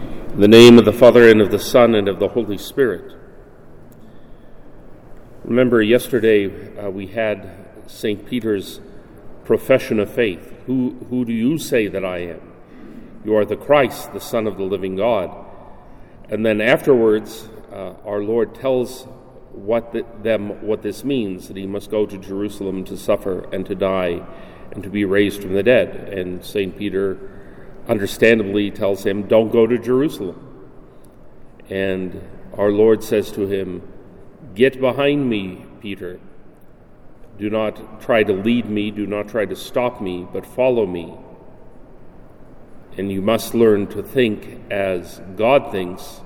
In the name of the Father, and of the Son, and of the Holy Spirit. Remember, yesterday uh, we had St. Peter's profession of faith. Who, who do you say that I am? You are the Christ, the Son of the living God. And then afterwards, uh, our Lord tells what the, them what this means that he must go to Jerusalem to suffer and to die and to be raised from the dead. And St. Peter understandably tells him, Don't go to Jerusalem. And our Lord says to him, Get behind me, Peter. Do not try to lead me, do not try to stop me, but follow me. And you must learn to think as God thinks,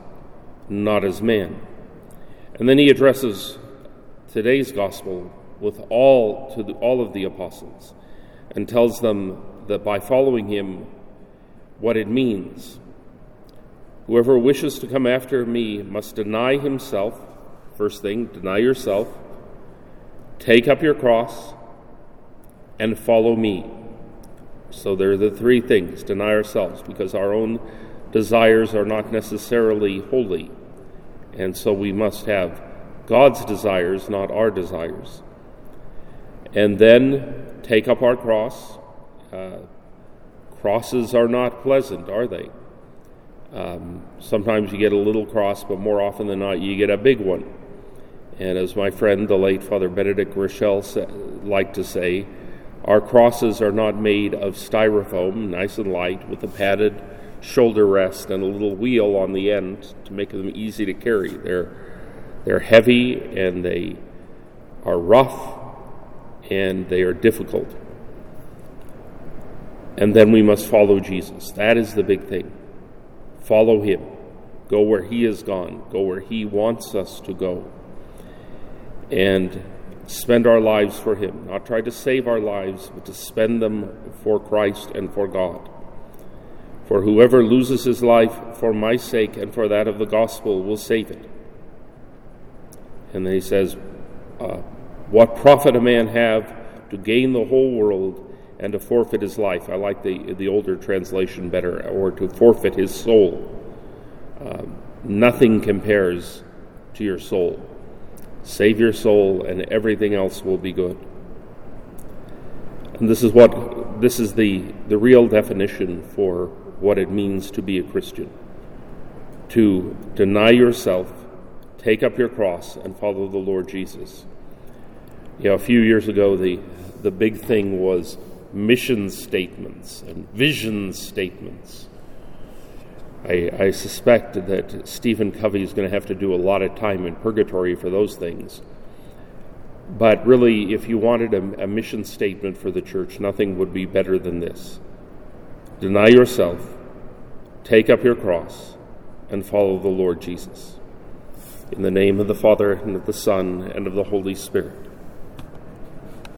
not as man. And then he addresses today's gospel with all to the, all of the apostles and tells them that by following him what it means. Whoever wishes to come after me must deny himself. First thing, deny yourself. Take up your cross and follow me. So there are the three things deny ourselves because our own desires are not necessarily holy. And so we must have God's desires, not our desires. And then take up our cross. Uh, crosses are not pleasant, are they? Um, sometimes you get a little cross, but more often than not, you get a big one. And as my friend, the late Father Benedict Groeschel, sa- liked to say, our crosses are not made of styrofoam, nice and light, with a padded shoulder rest and a little wheel on the end to make them easy to carry. They're, they're heavy and they are rough and they are difficult. And then we must follow Jesus. That is the big thing. Follow him. Go where he has gone. Go where he wants us to go. And spend our lives for him. Not try to save our lives, but to spend them for Christ and for God. For whoever loses his life for my sake and for that of the gospel will save it. And then he says, uh, What profit a man have to gain the whole world and to forfeit his life? I like the, the older translation better, or to forfeit his soul. Uh, nothing compares to your soul. Save your soul, and everything else will be good. And this is what this is the, the real definition for what it means to be a Christian. To deny yourself, take up your cross, and follow the Lord Jesus. You know, a few years ago, the, the big thing was mission statements and vision statements. I, I suspect that Stephen Covey is going to have to do a lot of time in purgatory for those things. But really, if you wanted a, a mission statement for the church, nothing would be better than this Deny yourself, take up your cross, and follow the Lord Jesus. In the name of the Father, and of the Son, and of the Holy Spirit.